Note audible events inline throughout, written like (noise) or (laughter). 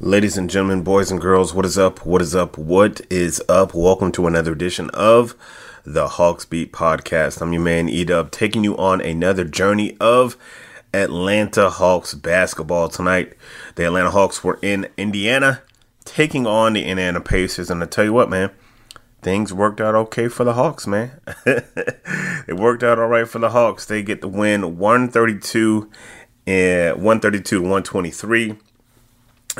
Ladies and gentlemen, boys and girls, what is up? What is up? What is up? Welcome to another edition of the Hawks Beat Podcast. I'm your man, Edub, taking you on another journey of Atlanta Hawks basketball tonight. The Atlanta Hawks were in Indiana taking on the Indiana Pacers. And I tell you what, man, things worked out okay for the Hawks, man. (laughs) it worked out all right for the Hawks. They get the win 132 and 132 to 123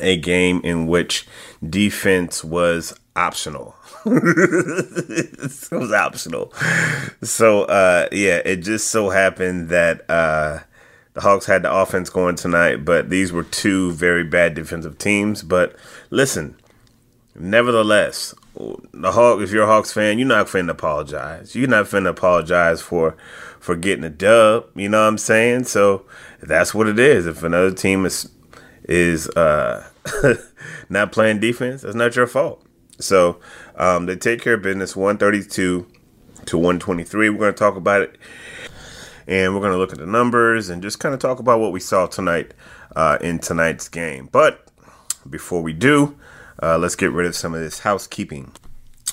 a game in which defense was optional. (laughs) it was optional. So uh yeah, it just so happened that uh the Hawks had the offense going tonight, but these were two very bad defensive teams. But listen, nevertheless, the Hawk if you're a Hawks fan, you're not finna apologize. You're not finna apologize for for getting a dub. You know what I'm saying? So that's what it is. If another team is is uh, (laughs) not playing defense, that's not your fault. So um, they take care of business 132 to 123. We're going to talk about it and we're going to look at the numbers and just kind of talk about what we saw tonight uh, in tonight's game. But before we do, uh, let's get rid of some of this housekeeping.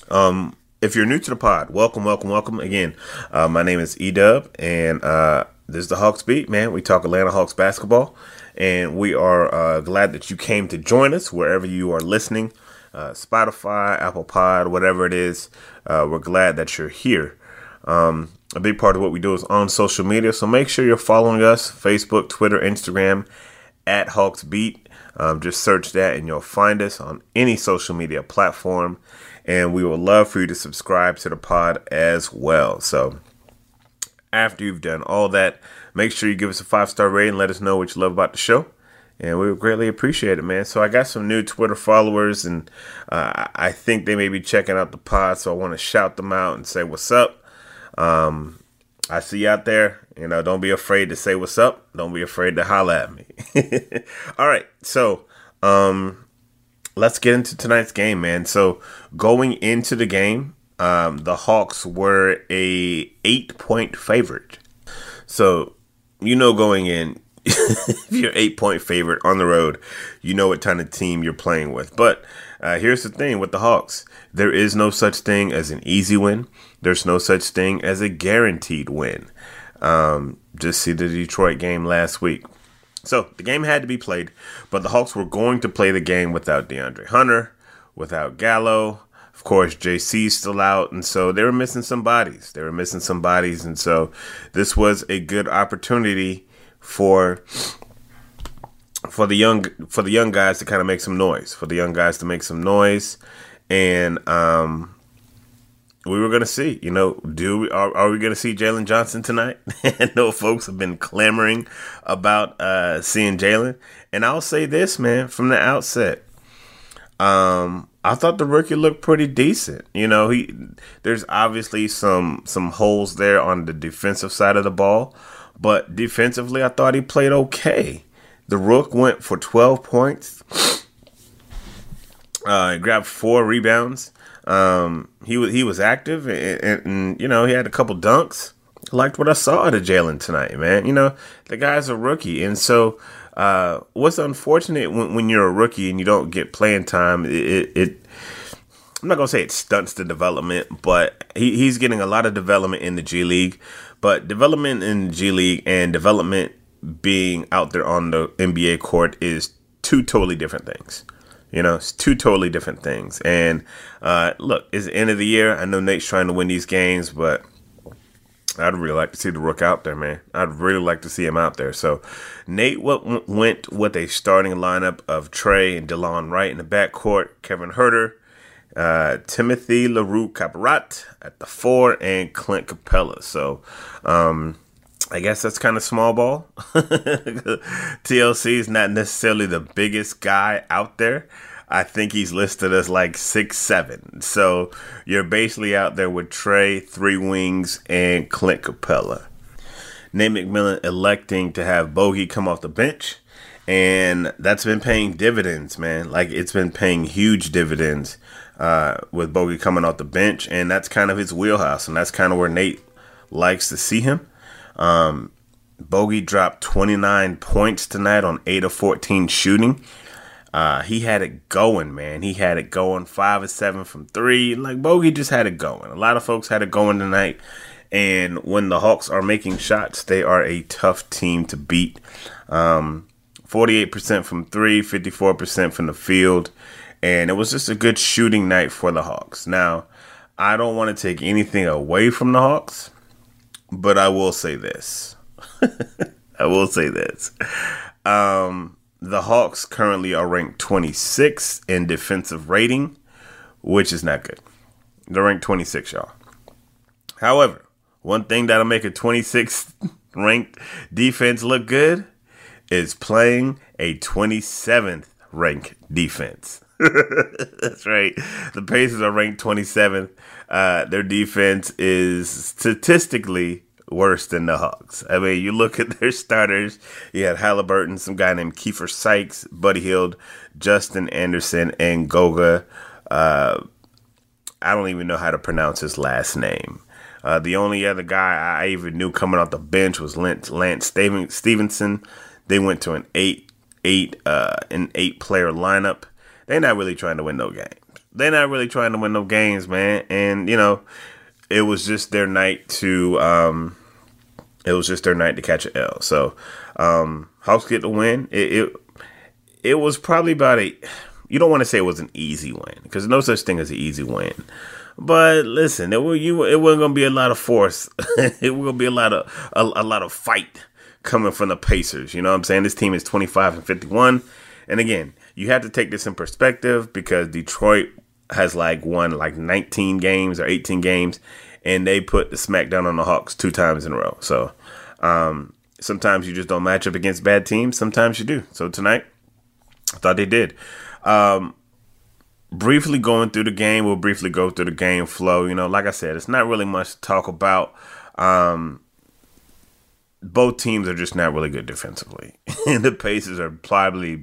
Um, if you're new to the pod, welcome, welcome, welcome. Again, uh, my name is Edub, and uh, this is the Hawks Beat, man. We talk Atlanta Hawks basketball and we are uh, glad that you came to join us wherever you are listening uh, Spotify, Apple Pod, whatever it is. Uh, we're glad that you're here. Um, a big part of what we do is on social media, so make sure you're following us Facebook, Twitter, Instagram at Hawks Beat. Um, just search that and you'll find us on any social media platform. And we would love for you to subscribe to the pod as well. So, after you've done all that, make sure you give us a five star rating let us know what you love about the show. And we would greatly appreciate it, man. So I got some new Twitter followers, and uh, I think they may be checking out the pod. So I want to shout them out and say what's up. Um, I see you out there. You know, don't be afraid to say what's up. Don't be afraid to holler at me. (laughs) All right, so um, let's get into tonight's game, man. So going into the game, um, the Hawks were a eight point favorite. So you know going in, (laughs) if you're eight point favorite on the road, you know what kind of team you're playing with. But uh, here's the thing with the Hawks there is no such thing as an easy win, there's no such thing as a guaranteed win. Um, just see the Detroit game last week. So the game had to be played, but the Hawks were going to play the game without DeAndre Hunter, without Gallo, Of course, JC's still out, and so they were missing some bodies. They were missing some bodies, and so this was a good opportunity for for the young for the young guys to kind of make some noise, for the young guys to make some noise, and um, we were gonna see, you know, do we, are, are we gonna see Jalen Johnson tonight? (laughs) I know folks have been clamoring about uh, seeing Jalen, and I'll say this, man, from the outset, um, I thought the rookie looked pretty decent. You know, he there's obviously some some holes there on the defensive side of the ball, but defensively, I thought he played okay. The Rook went for 12 points. Uh, grabbed four rebounds. Um, he was he was active, and, and, and, you know he had a couple dunks. Liked what I saw out of Jalen tonight, man. You know the guy's a rookie, and so uh, what's unfortunate when, when you're a rookie and you don't get playing time, it, it, it I'm not gonna say it stunts the development, but he, he's getting a lot of development in the G League. But development in G League and development being out there on the NBA court is two totally different things. You know, it's two totally different things. And uh, look, it's the end of the year. I know Nate's trying to win these games, but I'd really like to see the Rook out there, man. I'd really like to see him out there. So Nate went with a starting lineup of Trae and Delon Wright in the backcourt, Kevin Huerter, uh, Timothé Luwawu-Cabarrot at the four, and Clint Capela. So, um, I guess that's kind of small ball. (laughs) TLC is not necessarily the biggest guy out there. I think he's listed as like six seven. So you're basically out there with Trae, three wings, and Clint Capela. Nate McMillan electing to have Bogey come off the bench. And that's been paying dividends, man. Like it's been paying huge dividends uh, with Bogey coming off the bench. And that's kind of his wheelhouse. And that's kind of where Nate likes to see him. Um, Bogey dropped 29 points tonight on 8 of 14 shooting. Uh, he had it going, man. He had it going five or seven from three. Like Bogey just had it going. A lot of folks had it going tonight. And when the Hawks are making shots, they are a tough team to beat. Um, 48% from three, 54% from the field. And it was just a good shooting night for the Hawks. Now, I don't want to take anything away from the Hawks. But I will say this. (laughs) I will say this. Um, the Hawks currently are ranked 26 in defensive rating, which is not good. They're ranked 26, y'all. However, one thing that'll make a 26 (laughs) ranked defense look good is playing a 27th ranked defense. (laughs) That's right. The Pacers are ranked 27th. Uh, their defense is statistically worse than the Hawks. I mean, you look at (laughs) their starters. You had Halliburton, some guy named Keifer Sykes, Buddy Hield, Justin Anderson, and Goga. Uh, I don't even know how to pronounce his last name. Uh, the only other guy I even knew coming off the bench was Lance, Lance Stephenson. They went to an eight eight uh, an eight player lineup. They're not really trying to win no games. They're not really trying to win no games, man. And you know, it was just their night to um, it was just their night to catch an L. So um, Hawks get the win. It, it it was probably about a. You don't want to say it was an easy win because no such thing as an easy win. But listen, it, you, it wasn't gonna be a lot of force. (laughs) it was gonna be a lot of a, a lot of fight coming from the Pacers. You know what I'm saying? This team is 25 and 51. And again, you have to take this in perspective because Detroit has like won like 19 games or 18 games, and they put the smackdown on the Hawks two times in a row. So um, sometimes you just don't match up against bad teams. Sometimes you do. So tonight, I thought they did. Um, briefly going through the game, we'll briefly go through the game flow. You know, like I said, it's not really much to talk about. Um, both teams are just not really good defensively. and (laughs) the Pacers are probably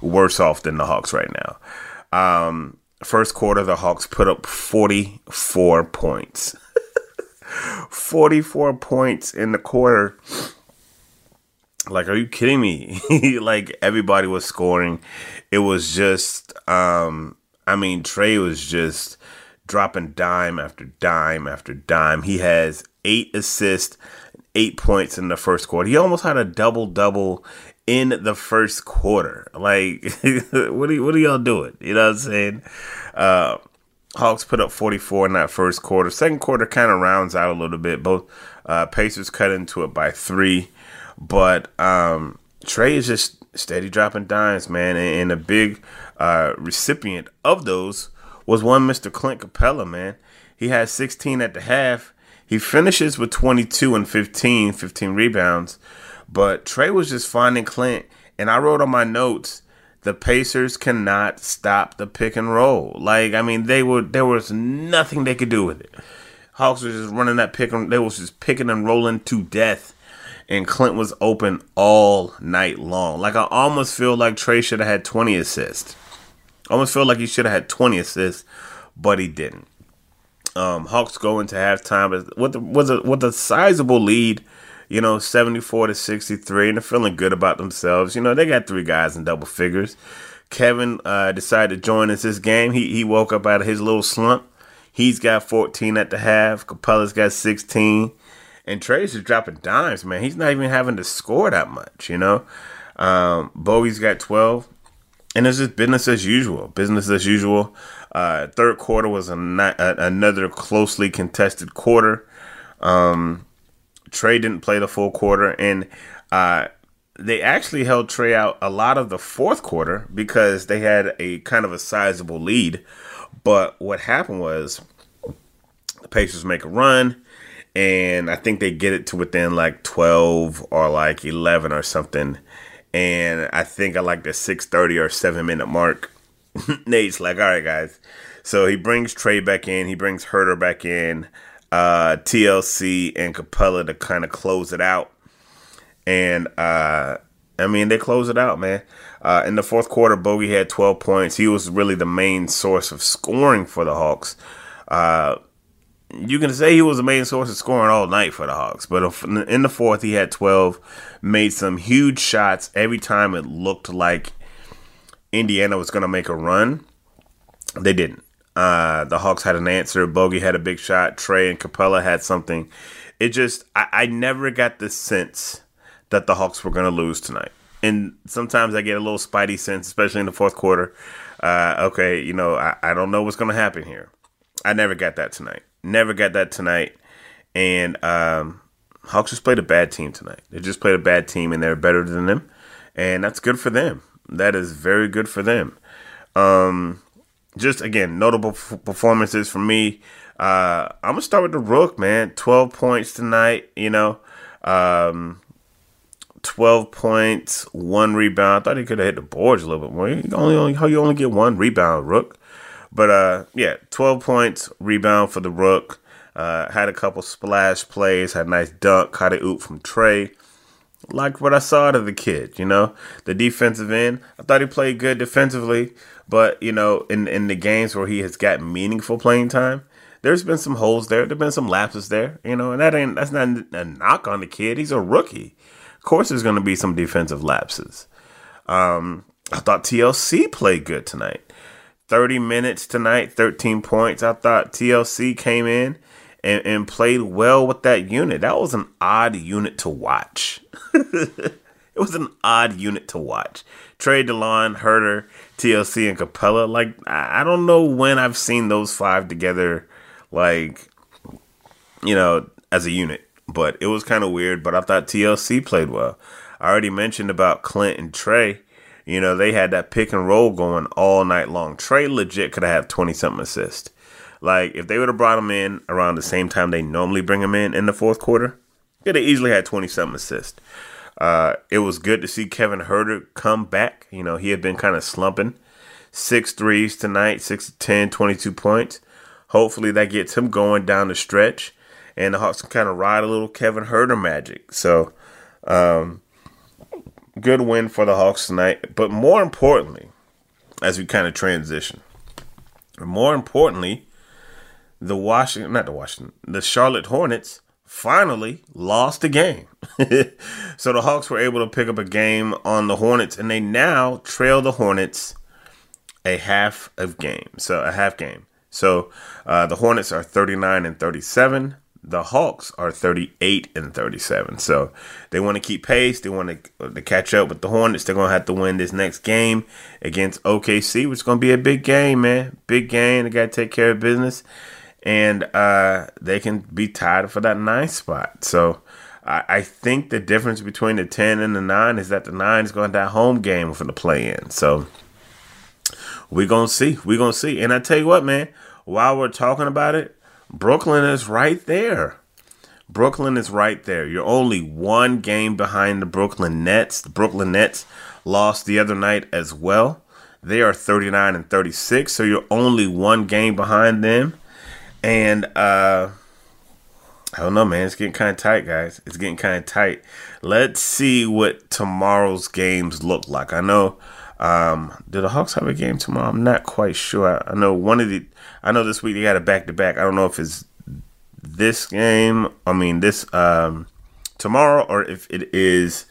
worse off than the Hawks right now. Um, first quarter, the Hawks put up 44 points. (laughs) 44 points in the quarter. Like, are you kidding me? (laughs) like, everybody was scoring. It was just, um, I mean, Trae was just dropping dime after dime after dime. He has eight assists, eight points in the first quarter. He almost had a double double in the first quarter. Like, (laughs) what are what are y'all doing? You know what I'm saying? Uh, Hawks put up 44 in that first quarter. Second quarter kind of rounds out a little bit. Both uh, Pacers cut into it by three, but um, Trae is just steady dropping dimes, man. And, and a big uh, recipient of those was one Mr. Clint Capela, man. He had 16 at the half. He finishes with 22 and 15, 15 rebounds. But Trae was just finding Clint. And I wrote on my notes, the Pacers cannot stop the pick and roll. Like, I mean, they were there was nothing they could do with it. Hawks was just running that pick and they was just picking and rolling to death. And Clint was open all night long. Like I almost feel like Trae should have had 20 assists. Almost feel like he should have had 20 assists, but he didn't. Um, Hawks go into halftime with with a with a sizable lead, you know, 74 to 63, and they're feeling good about themselves. You know, they got three guys in double figures. Kevin uh, decided to join us this game. He he woke up out of his little slump. He's got 14 at the half. Capela's got 16. And Trae's just dropping dimes, man. He's not even having to score that much, you know. Um, Bogey's got 12 and it's just business as usual. Business as usual. Uh, third quarter was a, a, another closely contested quarter. Um, Trae didn't play the full quarter, and uh, they actually held Trae out a lot of the fourth quarter because they had a kind of a sizable lead. But what happened was the Pacers make a run, and I think they get it to within like 12 or like 11 or something and I think I like the six thirty or seven minute mark. (laughs) Nate's like, all right, guys. So he brings Trae back in. He brings Huerter back in. Uh, TLC and Capela to kind of close it out. And uh, I mean, they close it out, man. Uh, in the fourth quarter, Bogey had 12 points. He was really the main source of scoring for the Hawks. Uh, you can say he was the main source of scoring all night for the Hawks, but in the fourth, he had 12, made some huge shots every time it looked like Indiana was going to make a run. They didn't. Uh, the Hawks had an answer. Bogey had a big shot. Trae and Capela had something. It just, I, I never got the sense that the Hawks were going to lose tonight. And sometimes I get a little spidey sense, especially in the fourth quarter. Uh, okay, you know, I, I don't know what's going to happen here. I never got that tonight. Never got that tonight. And um, Hawks just played a bad team tonight. They just played a bad team, and they're better than them, and that's good for them. That is very good for them. Um, just again, notable f- performances for me. Uh, I'm gonna start with the Rook, man. Twelve points tonight. You know, um, twelve points, one rebound. I thought he could have hit the boards a little bit more. You only, how you only get one rebound, Rook. But uh, yeah, 12 points, rebound for the Rook. Uh, had a couple splash plays, had a nice dunk, caught a oop from Trae. Like what I saw out of the kid, you know, the defensive end. I thought he played good defensively, but you know, in in the games where he has got meaningful playing time, there's been some holes there. There've been some lapses there, you know, and that ain't that's not a knock on the kid. He's a rookie. Of course, there's going to be some defensive lapses. Um, I thought TLC played good tonight. 30 minutes tonight, 13 points. I thought TLC came in and, and played well with that unit. That was an odd unit to watch. (laughs) it was an odd unit to watch. Trae DeLon, Huerter, TLC, and Capela. Like, I don't know when I've seen those five together, like, you know, as a unit. But it was kind of weird. But I thought TLC played well. I already mentioned about Clint and Trae. You know, they had that pick and roll going all night long. Trae legit could have had 20 something assists. Like, if they would have brought him in around the same time they normally bring him in in the fourth quarter, could have easily had 20 something assists. Uh, it was good to see Kevin Huerter come back. You know, he had been kind of slumping. Six threes tonight, 6 to 10, 22 points. Hopefully that gets him going down the stretch. And the Hawks can kind of ride a little Kevin Huerter magic. So, um, good win for the Hawks tonight. But more importantly, as we kind of transition, more importantly, the Washington, not the Washington, the Charlotte Hornets finally lost a game. (laughs) so the Hawks were able to pick up a game on the Hornets, and they now trail the Hornets a half of game. So a half game. So uh, the Hornets are 39 and 37. the Hawks are 38 and 37. So they want to keep pace. They want to, to catch up with the Hornets. They're going to have to win this next game against OKC, which is going to be a big game, man. Big game. They got to take care of business. And uh, they can be tied for that ninth spot. So I, I think the difference between the 10 and the 9 is that the 9 is going to that home game for the play in. So we're going to see. We're going to see. And I tell you what, man, while we're talking about it, Brooklyn is right there. Brooklyn is right there. You're only one game behind the Brooklyn Nets. The Brooklyn Nets lost the other night as well. They are 39 and 36, so you're only one game behind them. And uh I don't know, man. It's getting kind of tight, guys. It's getting kind of tight. Let's see what tomorrow's games look like. I know. Um, do the Hawks have a game tomorrow? I'm not quite sure. I, I know one of the. I know this week they got a back to back. I don't know if it's this game. I mean this um tomorrow or if it is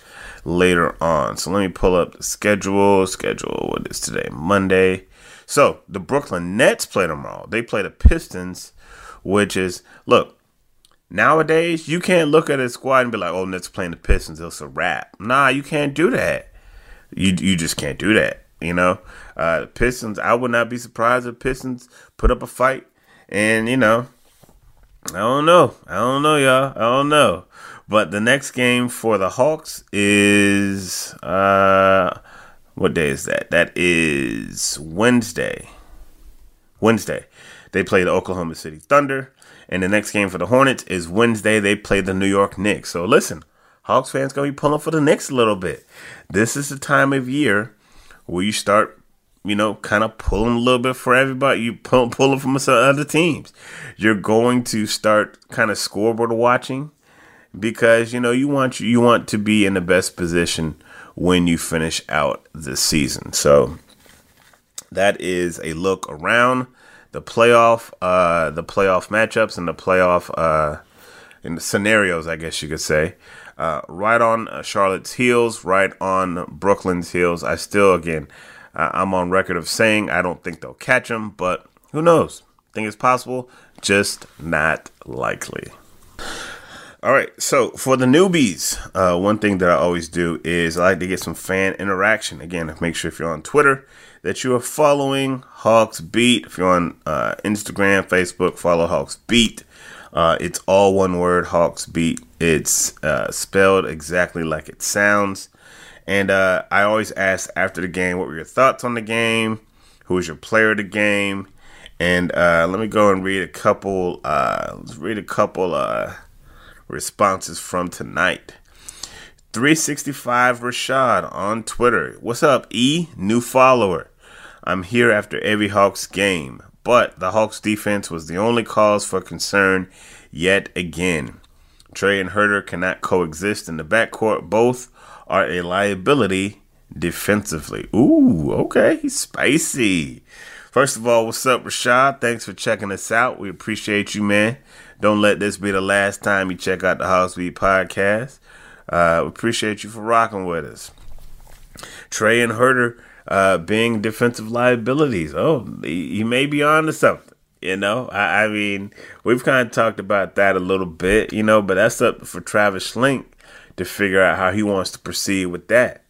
later on. So let me pull up the schedule. Schedule. What is today? Monday. So the Brooklyn Nets play tomorrow. They play the Pistons, which is look. Nowadays, you can't look at a squad and be like, "Oh, Nets playing the Pistons, it's a wrap." Nah, you can't do that. You you just can't do that. You know, uh, Pistons. I would not be surprised if Pistons put up a fight, and you know, I don't know, I don't know, y'all, I don't know. But the next game for the Hawks is uh, what day is that? That is Wednesday. Wednesday, they play the Oklahoma City Thunder. And the next game for the Hornets is Wednesday. They play the New York Knicks. So listen, Hawks fans gonna be pulling for the Knicks a little bit. This is the time of year where you start, you know, kind of pulling a little bit for everybody. You pull, pulling from some other teams. You're going to start kind of scoreboard watching because you know you want you want to be in the best position when you finish out the season. So that is a look around the playoff, uh, the playoff matchups and the playoff uh, in the scenarios, I guess you could say. Uh, right on uh, Charlotte's heels, right on Brooklyn's heels. I still, again, I'm on record of saying I don't think they'll catch them, but who knows? Think it's possible, just not likely. All right, so for the newbies, uh, one thing that I always do is I like to get some fan interaction. Again, make sure if you're on Twitter that you are following Hawks Beat. If you're on uh, Instagram, Facebook, follow Hawks Beat. Uh, it's all one word, Hawks Beat. It's uh, spelled exactly like it sounds. And uh, I always ask after the game, what were your thoughts on the game? Who was your player of the game? And uh, let me go and read a couple. Uh, let's read a couple responses from tonight. 365 Rashad on Twitter. What's up, E? New follower. I'm here after every Hawks game, but the Hawks defense was the only cause for concern yet again. Trae and Huerter cannot coexist in the backcourt. Both are a liability defensively. Ooh, okay, spicy. First of all, what's up, Rashad? Thanks for checking us out. We appreciate you, man. Don't let this be the last time you check out the Hawks Beat podcast. Uh, we appreciate you for rocking with us. Trae and Huerter uh, being defensive liabilities. Oh, he, he may be on to something. You know, I, I mean, we've kind of talked about that a little bit, you know, but that's up for Travis Schlenk to figure out how he wants to proceed with that.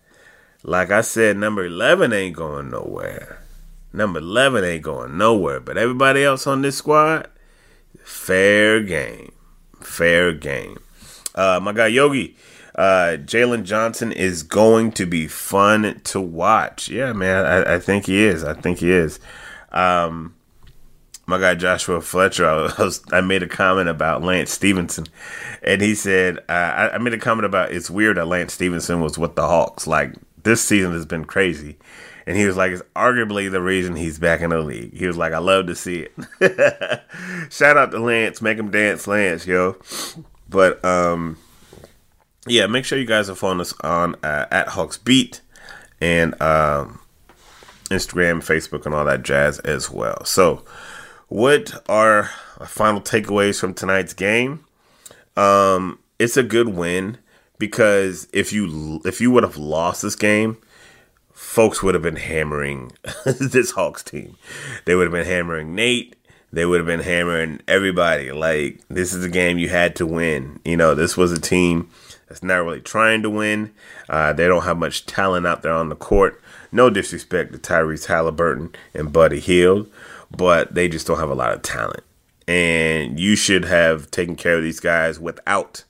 Like I said, number 11 ain't going nowhere. Number 11 ain't going nowhere. But everybody else on this squad, fair game. Fair game. Uh, my guy Yogi, uh, Jalen Johnson is going to be fun to watch. Yeah, man, I, I think he is. I think he is. Um, my guy Joshua Fletcher, (laughs) I, was, I made a comment about Lance Stephenson, and he said uh, I, I made a comment about it's weird that Lance Stephenson was with the Hawks. Like this season has been crazy, and he was like, it's arguably the reason he's back in the league. He was like, I love to see it. (laughs) Shout out to Lance, make him dance, Lance, yo. But um, yeah, make sure you guys are following us on uh, at Hawks Beat and um, Instagram, Facebook, and all that jazz as well. So, what are our final takeaways from tonight's game? Um, it's a good win because if you if you would have lost this game, folks would have been hammering (laughs) this Hawks team. They would have been hammering Nate. they would have been hammering everybody. Like, this is a game you had to win. You know, this was a team that's not really trying to win. Uh, they don't have much talent out there on the court. No disrespect to Tyrese Halliburton and Buddy Hield, but they just don't have a lot of talent. And you should have taken care of these guys without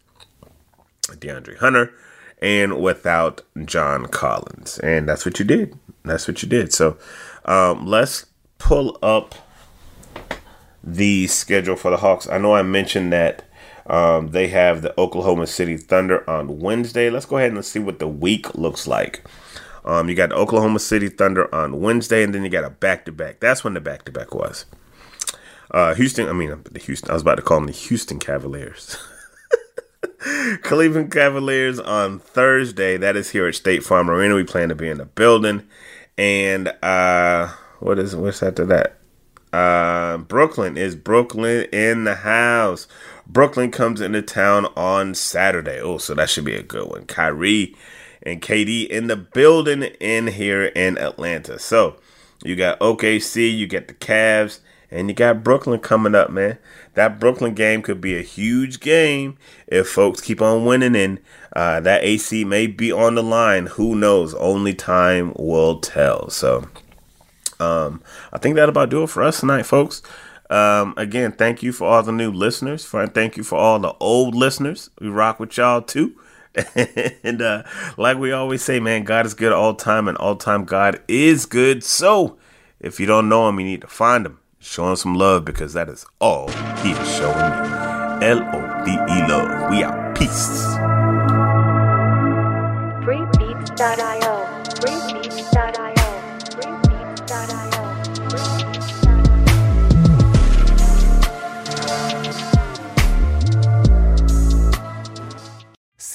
DeAndre Hunter and without John Collins. And that's what you did. That's what you did. So um, let's pull up the schedule for the Hawks. I know I mentioned that um, they have the Oklahoma City Thunder on Wednesday. Let's go ahead and see what the week looks like. Um, you got Oklahoma City Thunder on Wednesday, and then you got a back to back. That's when the back to back was. Uh, Houston, I mean, the Houston, I was about to call them the Houston Cavaliers. (laughs) Cleveland Cavaliers on Thursday. That is here at State Farm Arena. We plan to be in the building. And uh, what is what's after that? Uh, Brooklyn is Brooklyn in the house. Brooklyn comes into town on Saturday. Oh, so that should be a good one. Kyrie and KD in the building in here in Atlanta. So you got OKC, you get the Cavs, and you got Brooklyn coming up, man. That Brooklyn game could be a huge game if folks keep on winning, and uh, that AC may be on the line. Who knows? Only time will tell. So, um, I think that about do it for us tonight, folks. Um, again, thank you for all the new listeners. Friend, thank you for all the old listeners. We rock with y'all too. (laughs) and uh, like we always say, man, God is good all time, and all time God is good. So, if you don't know Him, you need to find Him Show him some love because that is all he is showing you. L O V E love. We out. Peace. Freebeats.io. Freebeats.io. Freebeats.io.